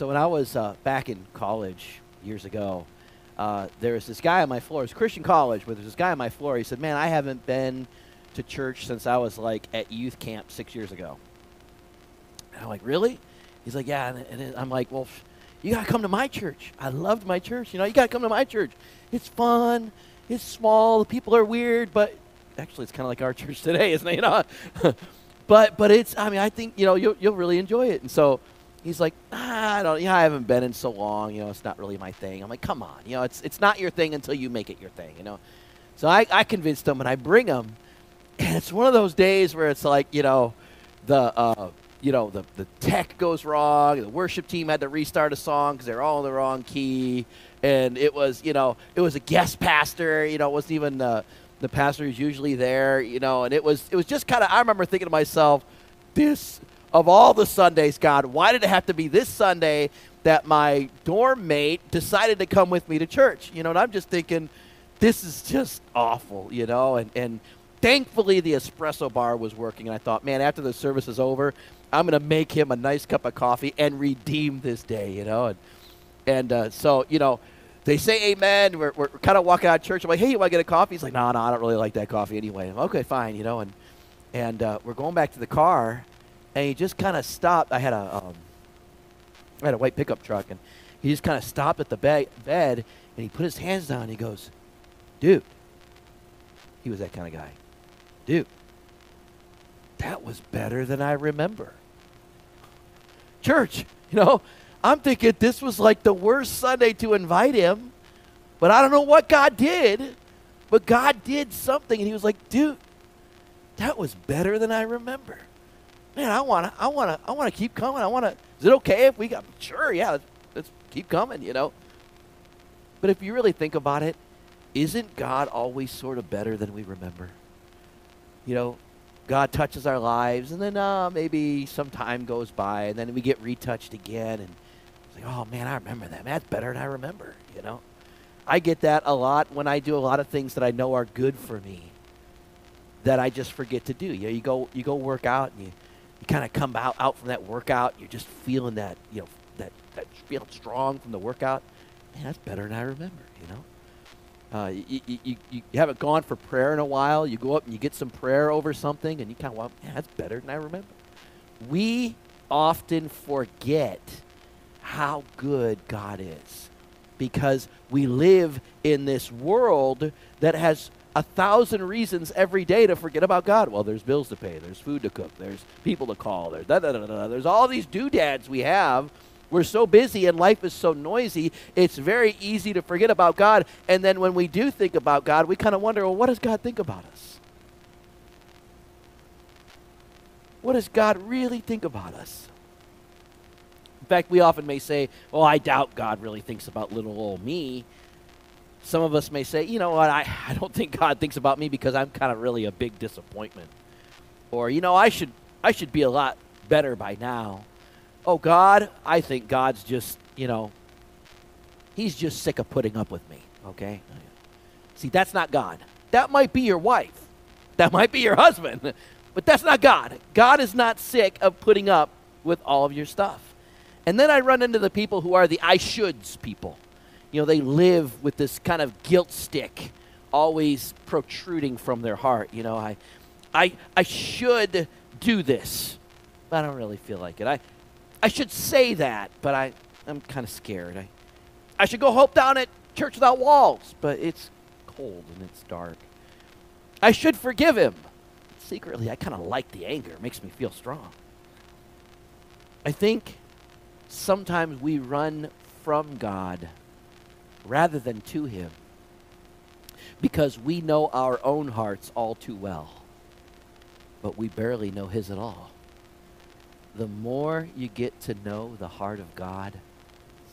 So when I was uh, back in college years ago, uh, there was this guy on my floor. It was Christian college, but there was this guy on my floor. He said, "Man, I haven't been to church since I was like at youth camp six years ago." And I'm like, "Really?" He's like, "Yeah." And, and I'm like, "Well, you gotta come to my church. I loved my church. You know, you gotta come to my church. It's fun. It's small. The people are weird, but actually, it's kind of like our church today, isn't it? You know, but but it's. I mean, I think you know you'll you'll really enjoy it. And so he's like, ah, I don't, yeah, I haven't been in so long. You know, it's not really my thing. I'm like, come on, you know, it's it's not your thing until you make it your thing. You know, so I, I convinced him and I bring him, and it's one of those days where it's like, you know, the uh, you know the the tech goes wrong. The worship team had to restart a song because they're all in the wrong key, and it was you know it was a guest pastor. You know, it wasn't even the the pastor who's usually there. You know, and it was it was just kind of. I remember thinking to myself, this of all the Sundays, God, why did it have to be this Sunday that my dorm mate decided to come with me to church? You know, and I'm just thinking, this is just awful, you know, and, and thankfully the espresso bar was working, and I thought, man, after the service is over, I'm going to make him a nice cup of coffee and redeem this day, you know, and, and uh, so, you know, they say amen. We're, we're kind of walking out of church. I'm like, hey, you want to get a coffee? He's like, no, no, I don't really like that coffee anyway. I'm, okay, fine, you know, and, and uh, we're going back to the car, and he just kind of stopped. I had a um, I had a white pickup truck, and he just kind of stopped at the be- bed and he put his hands down. and He goes, "Dude," he was that kind of guy. Dude, that was better than I remember. Church, you know, I'm thinking this was like the worst Sunday to invite him, but I don't know what God did, but God did something, and he was like, "Dude, that was better than I remember." Man, I want to, I want to, I want to keep coming. I want to. Is it okay if we got? Sure, yeah. Let's, let's keep coming. You know. But if you really think about it, isn't God always sort of better than we remember? You know, God touches our lives, and then uh, maybe some time goes by, and then we get retouched again, and it's like, oh man, I remember that. Man, that's better than I remember. You know, I get that a lot when I do a lot of things that I know are good for me that I just forget to do. You know, you go you go work out and you you kind of come out, out from that workout, you're just feeling that, you know, that, that feeling strong from the workout. Man, that's better than I remember, you know. Uh, you, you, you, you, haven't gone for prayer in a while. You go up and you get some prayer over something, and you kind of, well, man, that's better than I remember. We often forget how good God is because we live in this world that has a thousand reasons every day to forget about God. Well, there's bills to pay, there's food to cook, there's people to call, there's da da da. There's all these doodads we have. We're so busy and life is so noisy, it's very easy to forget about God. And then when we do think about God, we kind of wonder, well, what does God think about us? What does God really think about us? In fact, we often may say, well, I doubt God really thinks about little old me. Some of us may say, you know what, I, I don't think God thinks about me because I'm kind of really a big disappointment. Or, you know, I should I should be a lot better by now. Oh God, I think God's just, you know, he's just sick of putting up with me, okay? See, that's not God. That might be your wife. That might be your husband. But that's not God. God is not sick of putting up with all of your stuff. And then I run into the people who are the I shoulds people you know, they live with this kind of guilt stick always protruding from their heart. You know, I, I, I should do this, but I don't really feel like it. I, I should say that, but I, I'm kind of scared. I, I should go hope down at Church Without Walls, but it's cold and it's dark. I should forgive him. Secretly, I kind of like the anger. It makes me feel strong. I think sometimes we run from God rather than to Him because we know our own hearts all too well, but we barely know His at all. The more you get to know the heart of God,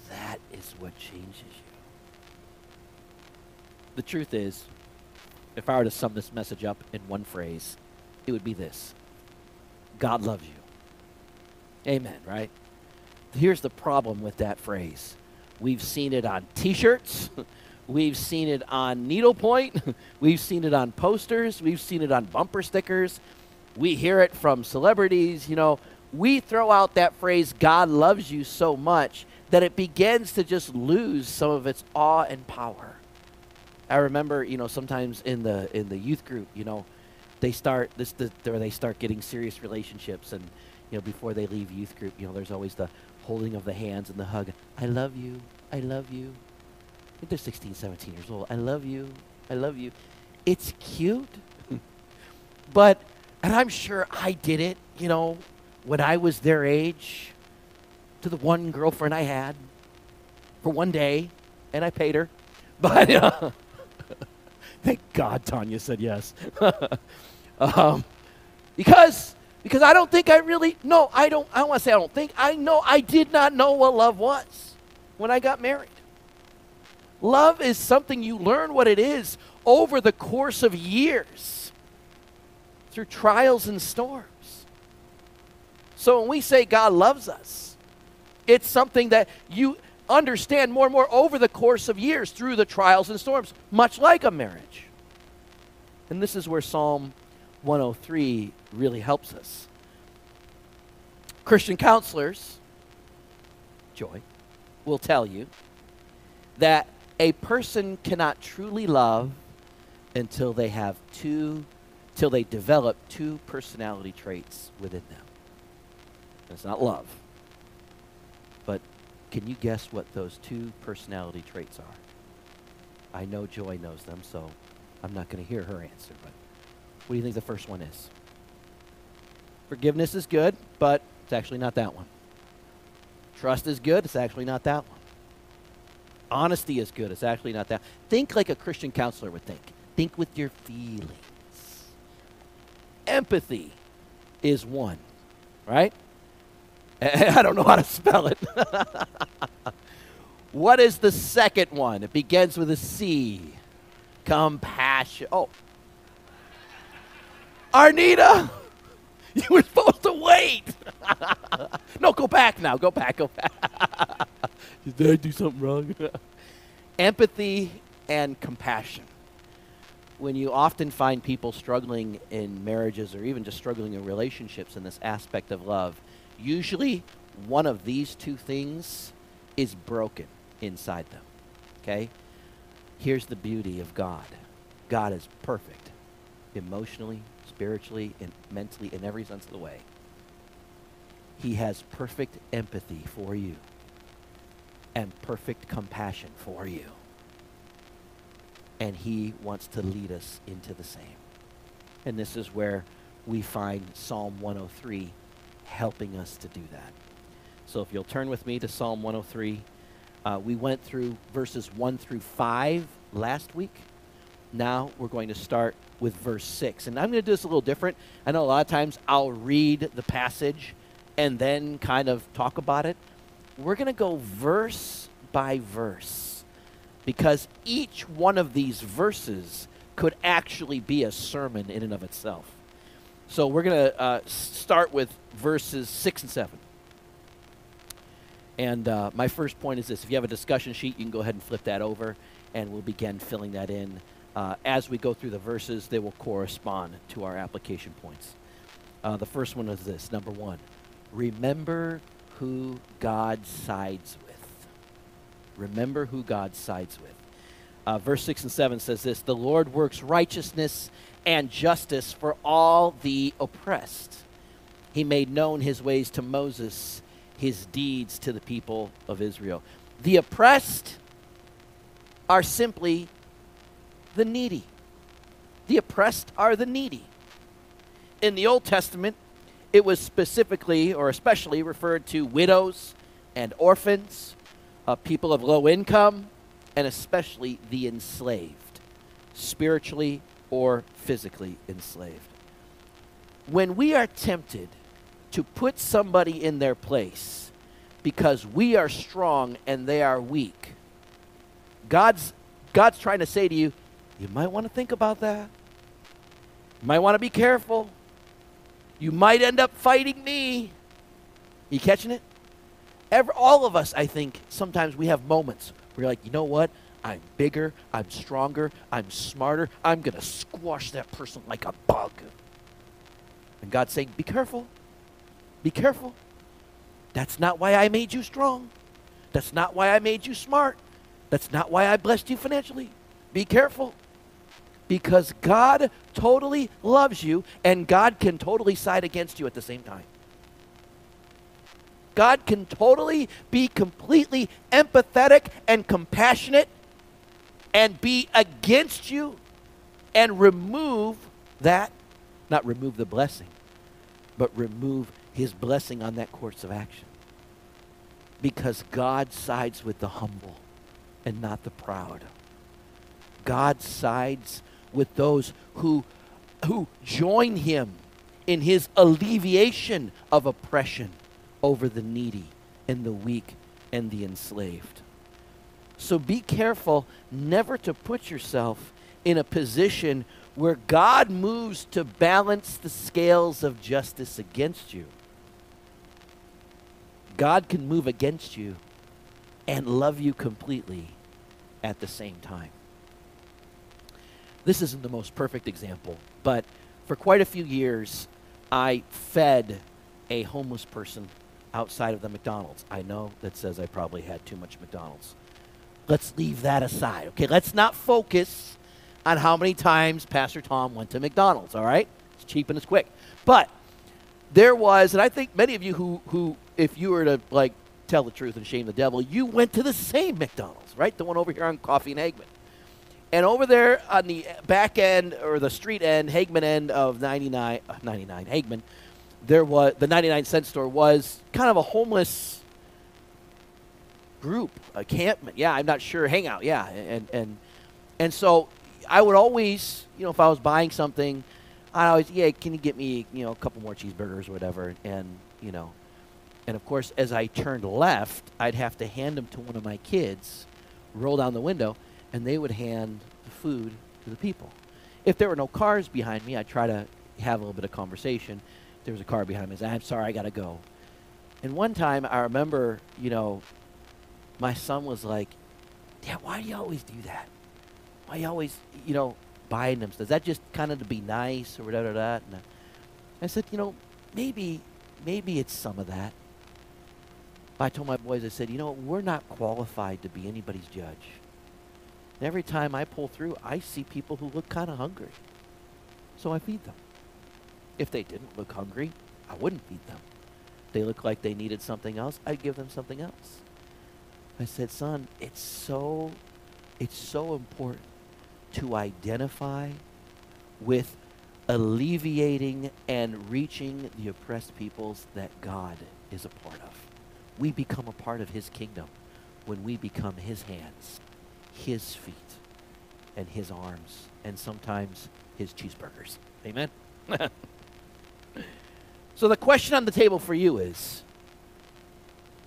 that is what changes you. The truth is, if I were to sum this message up in one phrase, it would be this God loves you. Amen, right? Here's the problem with that phrase We've seen it on t shirts. We've seen it on needlepoint. We've seen it on posters. We've seen it on bumper stickers. We hear it from celebrities. You know, we throw out that phrase, God loves you so much, that it begins to just lose some of its awe and power. I remember, you know, sometimes in the in the youth group, you know, they start this, the, they start getting serious relationships, and you know, before they leave youth group, you know, there's always the holding of the hands and the hug. I love you. I love you. I think they're 16, 17 years old. I love you. I love you. It's cute, but and I'm sure I did it, you know, when I was their age, to the one girlfriend I had for one day, and I paid her. But uh, thank God Tanya said yes. um, because because I don't think I really no I don't I don't want to say I don't think I know I did not know what love was when I got married. Love is something you learn what it is over the course of years through trials and storms. So when we say God loves us, it's something that you understand more and more over the course of years through the trials and storms, much like a marriage. And this is where Psalm 103 really helps us. Christian counselors, Joy, will tell you that a person cannot truly love until they have two, till they develop two personality traits within them. It's not love. But can you guess what those two personality traits are? I know Joy knows them, so I'm not going to hear her answer, but what do you think the first one is? Forgiveness is good, but it's actually not that one. Trust is good, it's actually not that one. Honesty is good, it's actually not that. Think like a Christian counselor would think. Think with your feelings. Empathy is one, right? I don't know how to spell it. what is the second one? It begins with a C. Compassion. Oh. Arnita, you were supposed to wait. no, go back now. Go back. Go back. Did I do something wrong? Empathy and compassion. When you often find people struggling in marriages or even just struggling in relationships in this aspect of love, usually one of these two things is broken inside them. Okay? Here's the beauty of God God is perfect emotionally, spiritually, and mentally, in every sense of the way. He has perfect empathy for you and perfect compassion for you. And he wants to lead us into the same. And this is where we find Psalm 103 helping us to do that. So if you'll turn with me to Psalm 103, uh, we went through verses 1 through 5 last week. Now we're going to start with verse 6. And I'm going to do this a little different. I know a lot of times I'll read the passage and then kind of talk about it. We're going to go verse by verse because each one of these verses could actually be a sermon in and of itself. So we're going to uh, start with verses 6 and 7. And uh, my first point is this if you have a discussion sheet, you can go ahead and flip that over, and we'll begin filling that in. Uh, as we go through the verses, they will correspond to our application points. Uh, the first one is this number one, remember who God sides with. Remember who God sides with. Uh, verse 6 and 7 says this The Lord works righteousness and justice for all the oppressed. He made known his ways to Moses, his deeds to the people of Israel. The oppressed are simply the needy. The oppressed are the needy. In the Old Testament, it was specifically or especially referred to widows and orphans, uh, people of low income, and especially the enslaved, spiritually or physically enslaved. When we are tempted to put somebody in their place because we are strong and they are weak, God's, God's trying to say to you, you might want to think about that. You might want to be careful. You might end up fighting me. You catching it? All of us, I think, sometimes we have moments where you're like, you know what? I'm bigger, I'm stronger, I'm smarter. I'm going to squash that person like a bug. And God's saying, be careful. Be careful. That's not why I made you strong. That's not why I made you smart. That's not why I blessed you financially. Be careful. Because God totally loves you and God can totally side against you at the same time. God can totally be completely empathetic and compassionate and be against you and remove that, not remove the blessing, but remove his blessing on that course of action. Because God sides with the humble and not the proud. God sides with those who, who join him in his alleviation of oppression over the needy and the weak and the enslaved. So be careful never to put yourself in a position where God moves to balance the scales of justice against you. God can move against you and love you completely at the same time. This isn't the most perfect example, but for quite a few years, I fed a homeless person outside of the McDonald's. I know that says I probably had too much McDonald's. Let's leave that aside. Okay, let's not focus on how many times Pastor Tom went to McDonald's, all right? It's cheap and it's quick. But there was, and I think many of you who, who if you were to like tell the truth and shame the devil, you went to the same McDonald's, right? The one over here on Coffee and Hageman. And over there on the back end or the street end, Hageman end of 99, uh, 99 Hageman, there was the 99 cent store was kind of a homeless group, a campment. Yeah, I'm not sure, hangout. Yeah, and and and so I would always, you know, if I was buying something, I always, yeah, can you get me, you know, a couple more cheeseburgers or whatever, and you know, and of course, as I turned left, I'd have to hand them to one of my kids, roll down the window, and they would hand the food to the people. If there were no cars behind me, I'd try to have a little bit of conversation. If there was a car behind me, I'd say, I'm sorry, I got to go. And one time, I remember, you know, my son was like, Dad, why do you always do that? Why you always, you know, buying them? Is that just kind of to be nice or whatever that? And I said, you know, maybe, maybe it's some of that. I told my boys, I said, you know, we're not qualified to be anybody's judge. And every time I pull through, I see people who look kind of hungry. So I feed them. If they didn't look hungry, I wouldn't feed them. They look like they needed something else, I'd give them something else. I said, son, it's so, it's so important to identify with alleviating and reaching the oppressed peoples that God is a part of. We become a part of his kingdom when we become his hands, his feet, and his arms, and sometimes his cheeseburgers. Amen? so the question on the table for you is,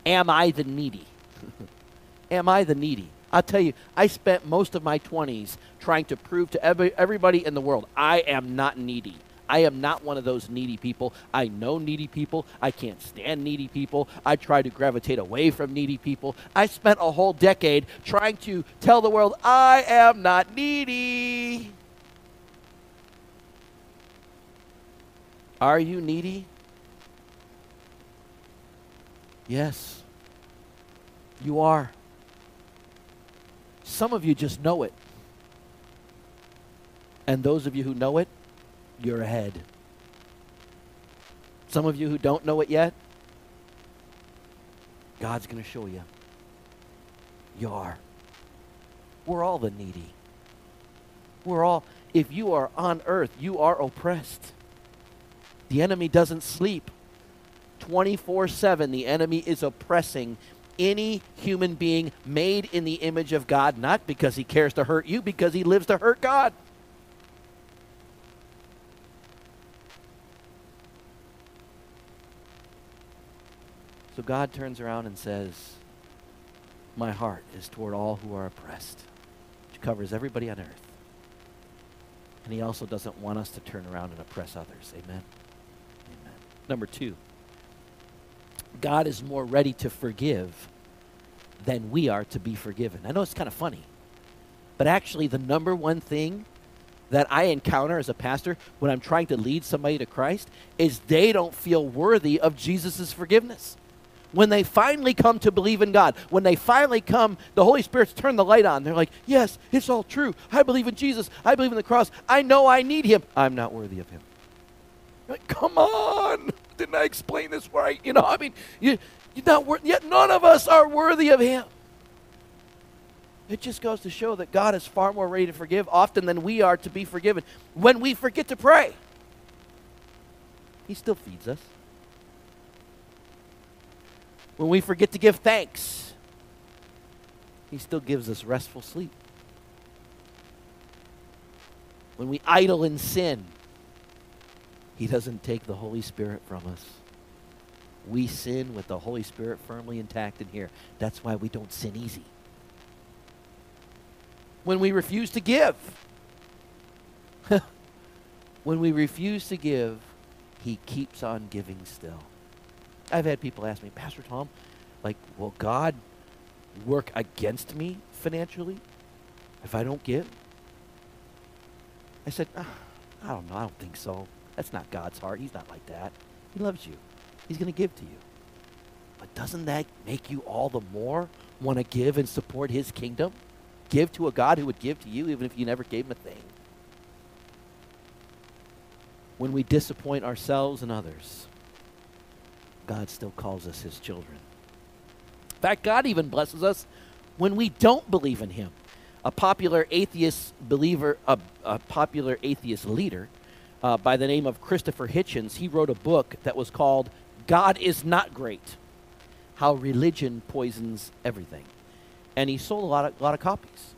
am I the needy? am I the needy? I'll tell you, I spent most of my 20s trying to prove to every, everybody in the world I am not needy. I am not one of those needy people. I know needy people. I can't stand needy people. I try to gravitate away from needy people. I spent a whole decade trying to tell the world I am not needy. Are you needy? Yes, you are. Some of you just know it. And those of you who know it, you're ahead. Some of you who don't know it yet, God's going to show you. You are. We're all the needy. We're all, if you are on earth, you are oppressed. The enemy doesn't sleep. 24 7, the enemy is oppressing any human being made in the image of God, not because he cares to hurt you, because he lives to hurt God. So God turns around and says, My heart is toward all who are oppressed, which covers everybody on earth. And he also doesn't want us to turn around and oppress others. Amen. Amen. Number two. God is more ready to forgive than we are to be forgiven. I know it's kind of funny, but actually, the number one thing that I encounter as a pastor when I'm trying to lead somebody to Christ is they don't feel worthy of Jesus' forgiveness. When they finally come to believe in God, when they finally come, the Holy Spirit's turned the light on. They're like, Yes, it's all true. I believe in Jesus. I believe in the cross. I know I need Him. I'm not worthy of Him. Like, come on. Didn't I explain this right? You know, I mean, you, you're not worth, yet none of us are worthy of Him. It just goes to show that God is far more ready to forgive often than we are to be forgiven. When we forget to pray, He still feeds us. When we forget to give thanks, He still gives us restful sleep. When we idle in sin, He doesn't take the Holy Spirit from us. We sin with the Holy Spirit firmly intact in here. That's why we don't sin easy when we refuse to give. when we refuse to give, he keeps on giving still. I've had people ask me, Pastor Tom, like, will God work against me financially if I don't give? I said, ah, I don't know. I don't think so. That's not God's heart. He's not like that. He loves you. He's going to give to you. But doesn't that make you all the more want to give and support his kingdom? give to a God who would give to you even if you never gave him a thing. When we disappoint ourselves and others, God still calls us his children. In fact, God even blesses us when we don't believe in him. A popular atheist believer, a, a popular atheist leader uh, by the name of Christopher Hitchens, he wrote a book that was called God is Not Great How Religion Poisons Everything and he sold a lot of, lot of copies.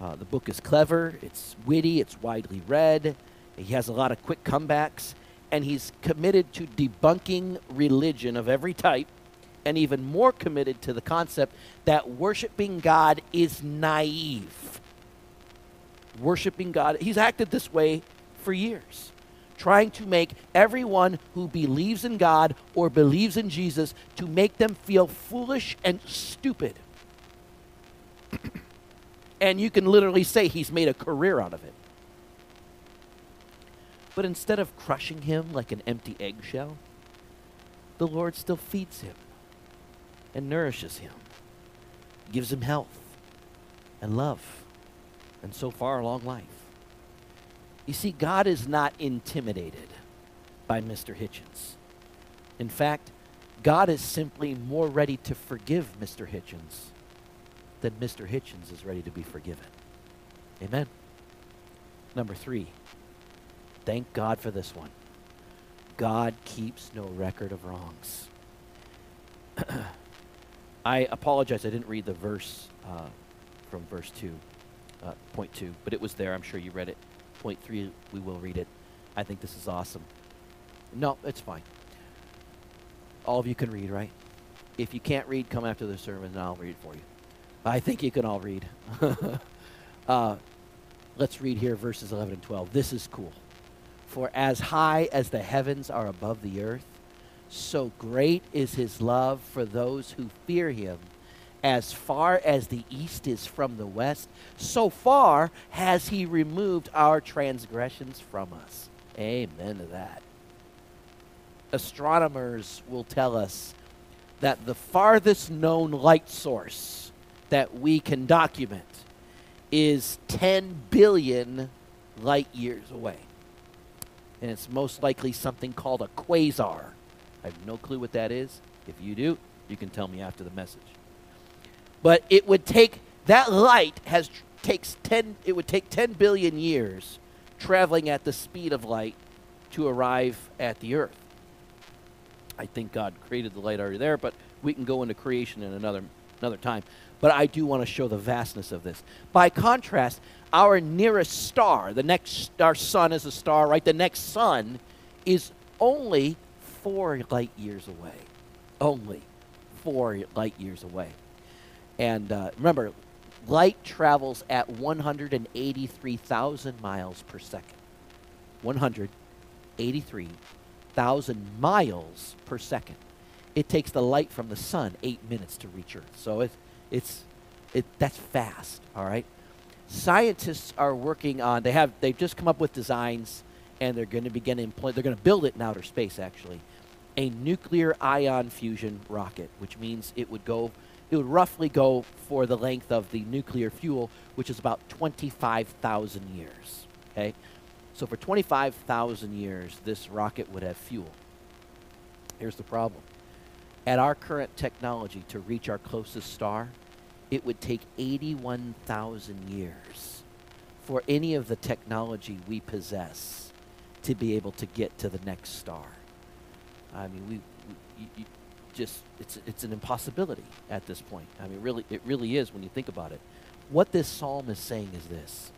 Uh, the book is clever, it's witty, it's widely read. He has a lot of quick comebacks, and he's committed to debunking religion of every type, and even more committed to the concept that worshiping God is naive. Worshiping God, he's acted this way for years, trying to make everyone who believes in God or believes in Jesus to make them feel foolish and stupid and you can literally say he's made a career out of it. But instead of crushing him like an empty eggshell, the Lord still feeds him and nourishes him, gives him health and love, and so far, a long life. You see, God is not intimidated by Mr. Hitchens. In fact, God is simply more ready to forgive Mr. Hitchens than Mr. Hitchens is ready to be forgiven. Amen. Number three, thank God for this one. God keeps no record of wrongs. I apologize, I didn't read the verse uh, from verse 2, uh, point 2, but it was there. I'm sure you read it. Point 3, we will read it. I think this is awesome. No, it's fine. All of you can read, right? If you can't read, come after the sermon and I'll read it for you. I think you can all read. uh, let's read here verses 11 and 12. This is cool. For as high as the heavens are above the earth, so great is his love for those who fear him. As far as the east is from the west, so far has he removed our transgressions from us. Amen to that. Astronomers will tell us that the farthest known light source that we can document is 10 billion light years away. And it's most likely something called a quasar. I have no clue what that is. If you do, you can tell me after the message. But it would take that light has takes 10 it would take 10 billion years traveling at the speed of light to arrive at the earth. I think God created the light already there, but we can go into creation in another another time but I do want to show the vastness of this. By contrast, our nearest star, the next our sun is a star, right? The next sun is only 4 light years away. Only 4 light years away. And uh, remember, light travels at 183,000 miles per second. 183,000 miles per second. It takes the light from the sun 8 minutes to reach Earth. So it's it's it that's fast, all right? Scientists are working on. They have. They've just come up with designs, and they're going to begin employ. They're going to build it in outer space, actually, a nuclear ion fusion rocket, which means it would go. It would roughly go for the length of the nuclear fuel, which is about 25,000 years. Okay, so for 25,000 years, this rocket would have fuel. Here's the problem. At our current technology, to reach our closest star, it would take 81,000 years for any of the technology we possess to be able to get to the next star. I mean, we, we you, you just it's it's an impossibility at this point. I mean, really, it really is when you think about it. What this psalm is saying is this: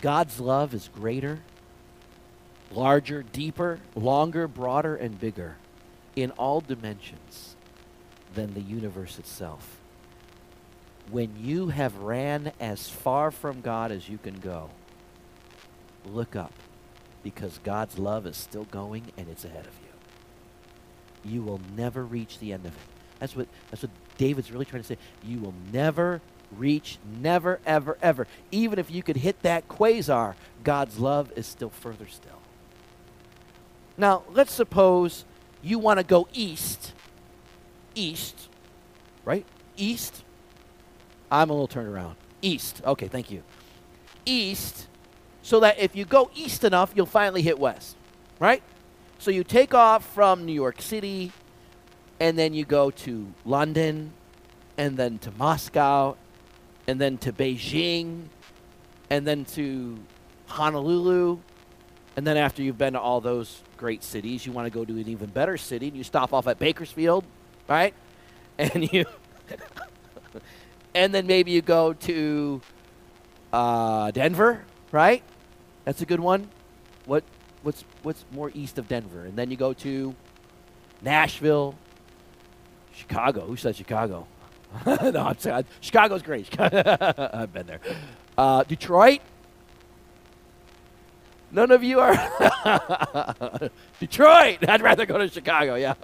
God's love is greater, larger, deeper, longer, broader, and bigger in all dimensions than the universe itself. When you have ran as far from God as you can go, look up because God's love is still going and it's ahead of you. You will never reach the end of it. That's what that's what David's really trying to say. You will never reach, never, ever, ever. Even if you could hit that quasar, God's love is still further still. Now, let's suppose you want to go east, east, right? East. I'm a little turned around. East. Okay, thank you. East, so that if you go east enough, you'll finally hit west, right? So you take off from New York City, and then you go to London, and then to Moscow, and then to Beijing, and then to Honolulu, and then after you've been to all those great cities, you want to go to an even better city, and you stop off at Bakersfield, right? And you, and then maybe you go to uh, Denver, right? That's a good one. What what's what's more east of Denver? And then you go to Nashville, Chicago. Who said Chicago? no, I'm sorry. Chicago's great. I've been there. Uh, Detroit, None of you are Detroit. I'd rather go to Chicago. Yeah.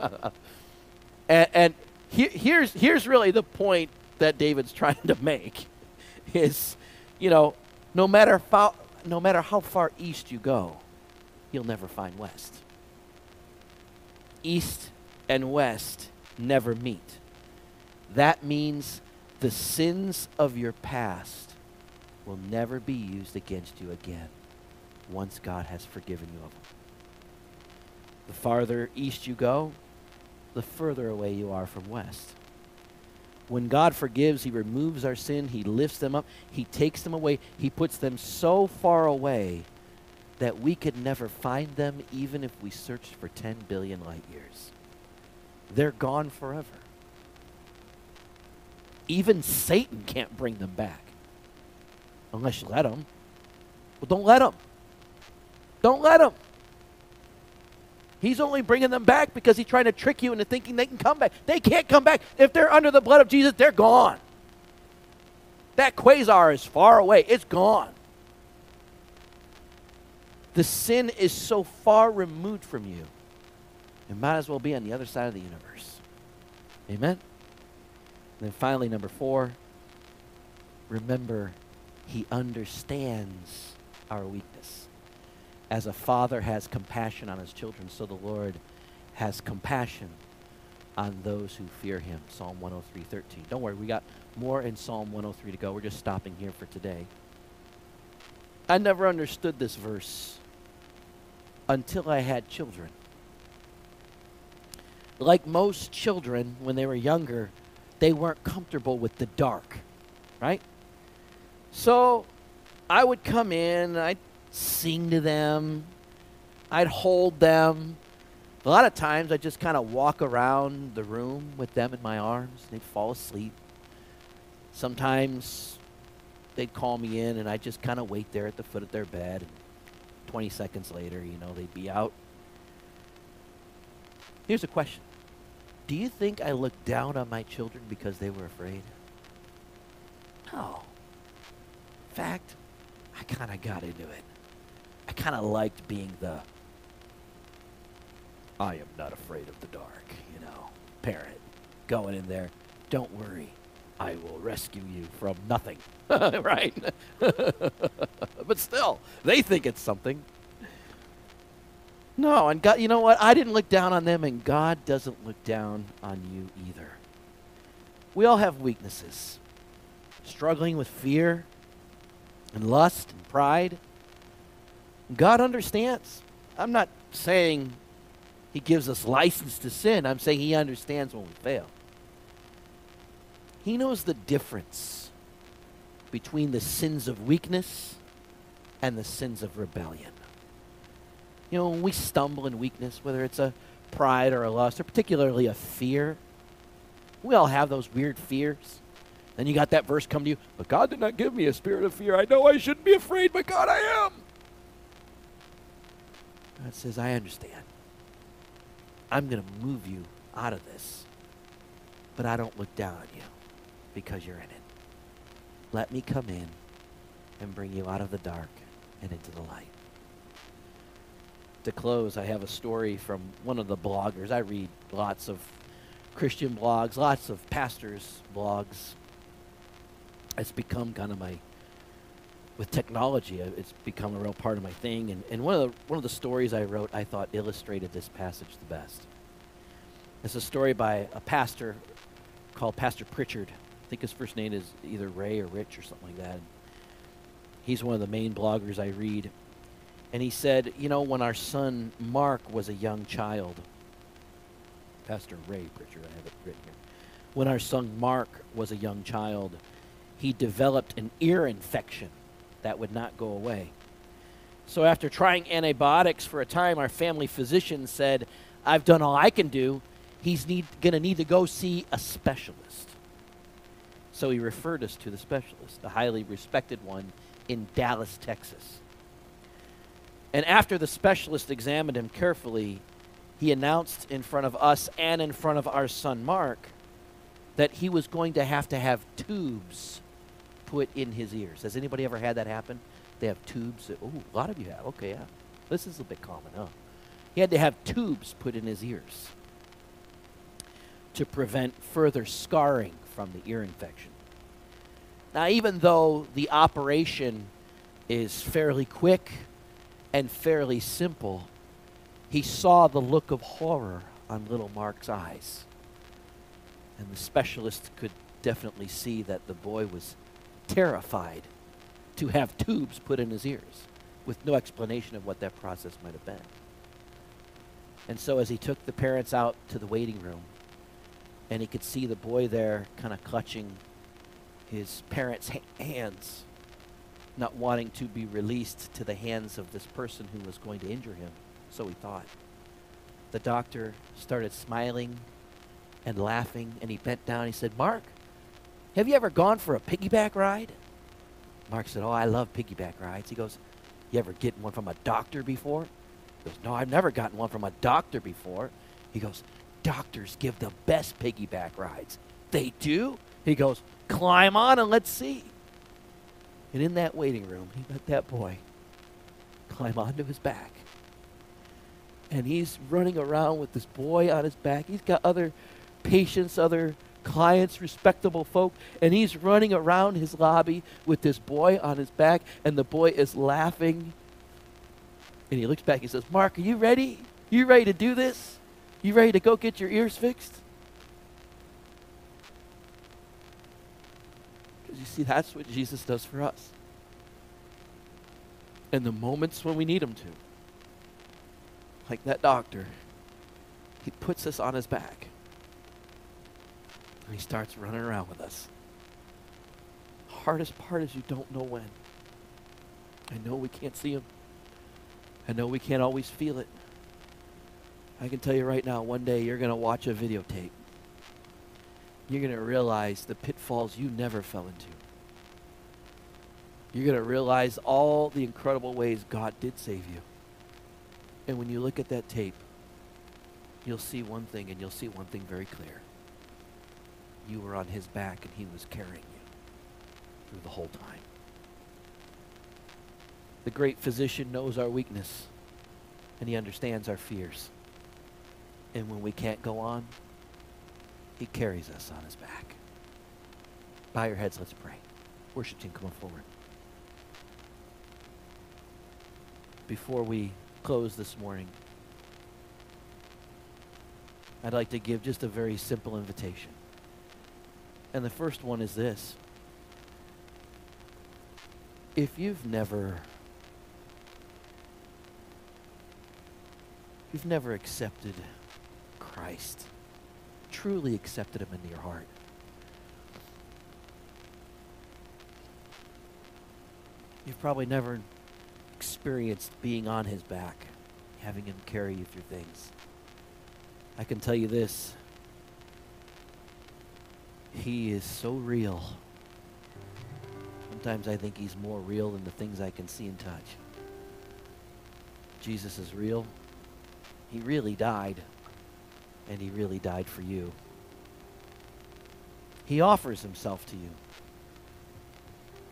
and, and he, here's here's really the point that David's trying to make is, you know, no matter how no matter how far east you go, you'll never find west. East and west never meet. That means the sins of your past will never be used against you again once God has forgiven you of them. The farther east you go, the further away you are from west. When God forgives, He removes our sin, He lifts them up, He takes them away, He puts them so far away that we could never find them even if we searched for 10 billion light years. They're gone forever. Even Satan can't bring them back unless you let him. Well, don't let him. Don't let him. He's only bringing them back because he's trying to trick you into thinking they can come back. They can't come back. If they're under the blood of Jesus, they're gone. That quasar is far away, it's gone. The sin is so far removed from you, it might as well be on the other side of the universe. Amen? And then finally, number four, remember, he understands our weakness as a father has compassion on his children, so the Lord has compassion on those who fear him. Psalm 103, 13. Don't worry, we got more in Psalm 103 to go. We're just stopping here for today. I never understood this verse until I had children. Like most children, when they were younger, they weren't comfortable with the dark, right? So I would come in, I'd sing to them. I'd hold them. A lot of times I'd just kind of walk around the room with them in my arms. They'd fall asleep. Sometimes they'd call me in and I'd just kind of wait there at the foot of their bed. And 20 seconds later, you know, they'd be out. Here's a question Do you think I looked down on my children because they were afraid? No. In fact, I kind of got into it. I kind of liked being the I am not afraid of the dark, you know, parent going in there. Don't worry. I will rescue you from nothing. right? but still, they think it's something. No, and God, you know what? I didn't look down on them, and God doesn't look down on you either. We all have weaknesses. Struggling with fear and lust and pride. God understands. I'm not saying He gives us license to sin, I'm saying He understands when we fail. He knows the difference between the sins of weakness and the sins of rebellion. You know, when we stumble in weakness, whether it's a pride or a lust, or particularly a fear, we all have those weird fears. Then you got that verse come to you, but God did not give me a spirit of fear. I know I shouldn't be afraid, but God, I am. God says, I understand. I'm going to move you out of this, but I don't look down on you because you're in it. Let me come in and bring you out of the dark and into the light. To close, I have a story from one of the bloggers. I read lots of Christian blogs, lots of pastors' blogs. It's become kind of my with technology, uh, it's become a real part of my thing. And, and one of the one of the stories I wrote, I thought illustrated this passage the best. It's a story by a pastor called Pastor Pritchard. I think his first name is either Ray or Rich or something like that. He's one of the main bloggers I read. And he said, you know, when our son Mark was a young child, Pastor Ray Pritchard, I have it written here. When our son Mark was a young child, he developed an ear infection that would not go away. So, after trying antibiotics for a time, our family physician said, I've done all I can do. He's going to need to go see a specialist. So, he referred us to the specialist, a highly respected one in Dallas, Texas. And after the specialist examined him carefully, he announced in front of us and in front of our son Mark that he was going to have to have tubes put in his ears. Has anybody ever had that happen? They have tubes. Oh, a lot of you have. Okay, yeah. This is a bit common, huh? He had to have tubes put in his ears to prevent further scarring from the ear infection. Now, even though the operation is fairly quick and fairly simple, he saw the look of horror on little Mark's eyes. And the specialist could definitely see that the boy was terrified to have tubes put in his ears with no explanation of what that process might have been. And so, as he took the parents out to the waiting room, and he could see the boy there kind of clutching his parents' ha- hands, not wanting to be released to the hands of this person who was going to injure him, so he thought. The doctor started smiling and laughing, and he bent down. He said, Mark, have you ever gone for a piggyback ride? Mark said, Oh, I love piggyback rides. He goes, You ever get one from a doctor before? He goes, No, I've never gotten one from a doctor before. He goes, Doctors give the best piggyback rides. They do? He goes, Climb on and let's see. And in that waiting room, he let that boy climb onto his back. And he's running around with this boy on his back. He's got other patients, other clients, respectable folk, and he's running around his lobby with this boy on his back, and the boy is laughing. And he looks back, he says, Mark, are you ready? You ready to do this? You ready to go get your ears fixed? Because you see, that's what Jesus does for us. In the moments when we need him to, like that doctor, he puts us on his back and he starts running around with us. Hardest part is you don't know when. I know we can't see him. I know we can't always feel it. I can tell you right now, one day you're going to watch a videotape. You're going to realize the pitfalls you never fell into. You're going to realize all the incredible ways God did save you. And when you look at that tape, you'll see one thing, and you'll see one thing very clear you were on his back and he was carrying you through the whole time. The great physician knows our weakness and he understands our fears. And when we can't go on, he carries us on his back. Bow your heads, let's pray. Worship team, come on forward. Before we close this morning, I'd like to give just a very simple invitation. And the first one is this. If you've never you've never accepted Christ, truly accepted him into your heart, you've probably never experienced being on his back, having him carry you through things. I can tell you this. He is so real. Sometimes I think he's more real than the things I can see and touch. Jesus is real. He really died, and he really died for you. He offers himself to you.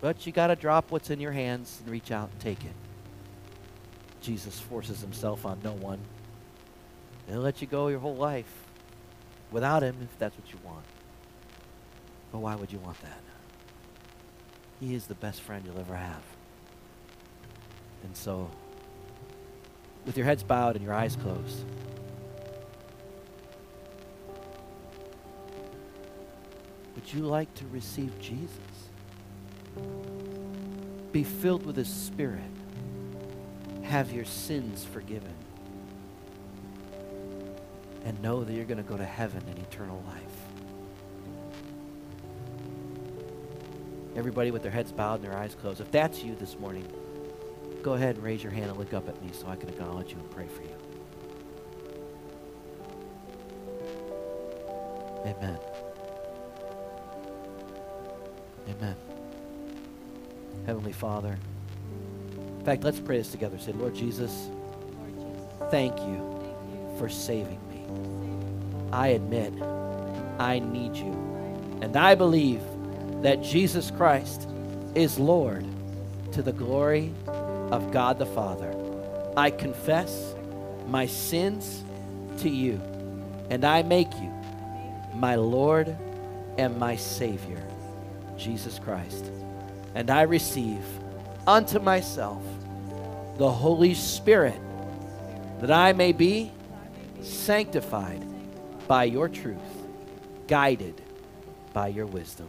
But you got to drop what's in your hands and reach out and take it. Jesus forces himself on no one. He'll let you go your whole life without him if that's what you want. But why would you want that? He is the best friend you'll ever have. And so, with your heads bowed and your eyes closed, would you like to receive Jesus? Be filled with His Spirit. Have your sins forgiven. And know that you're going to go to heaven in eternal life. Everybody with their heads bowed and their eyes closed. If that's you this morning, go ahead and raise your hand and look up at me so I can acknowledge you and pray for you. Amen. Amen. Heavenly Father, in fact, let's pray this together. Say, Lord Jesus, thank you for saving me. I admit I need you. And I believe that Jesus Christ is Lord to the glory of God the Father. I confess my sins to you, and I make you my Lord and my Savior, Jesus Christ. And I receive unto myself the Holy Spirit that I may be sanctified by your truth, guided by your wisdom.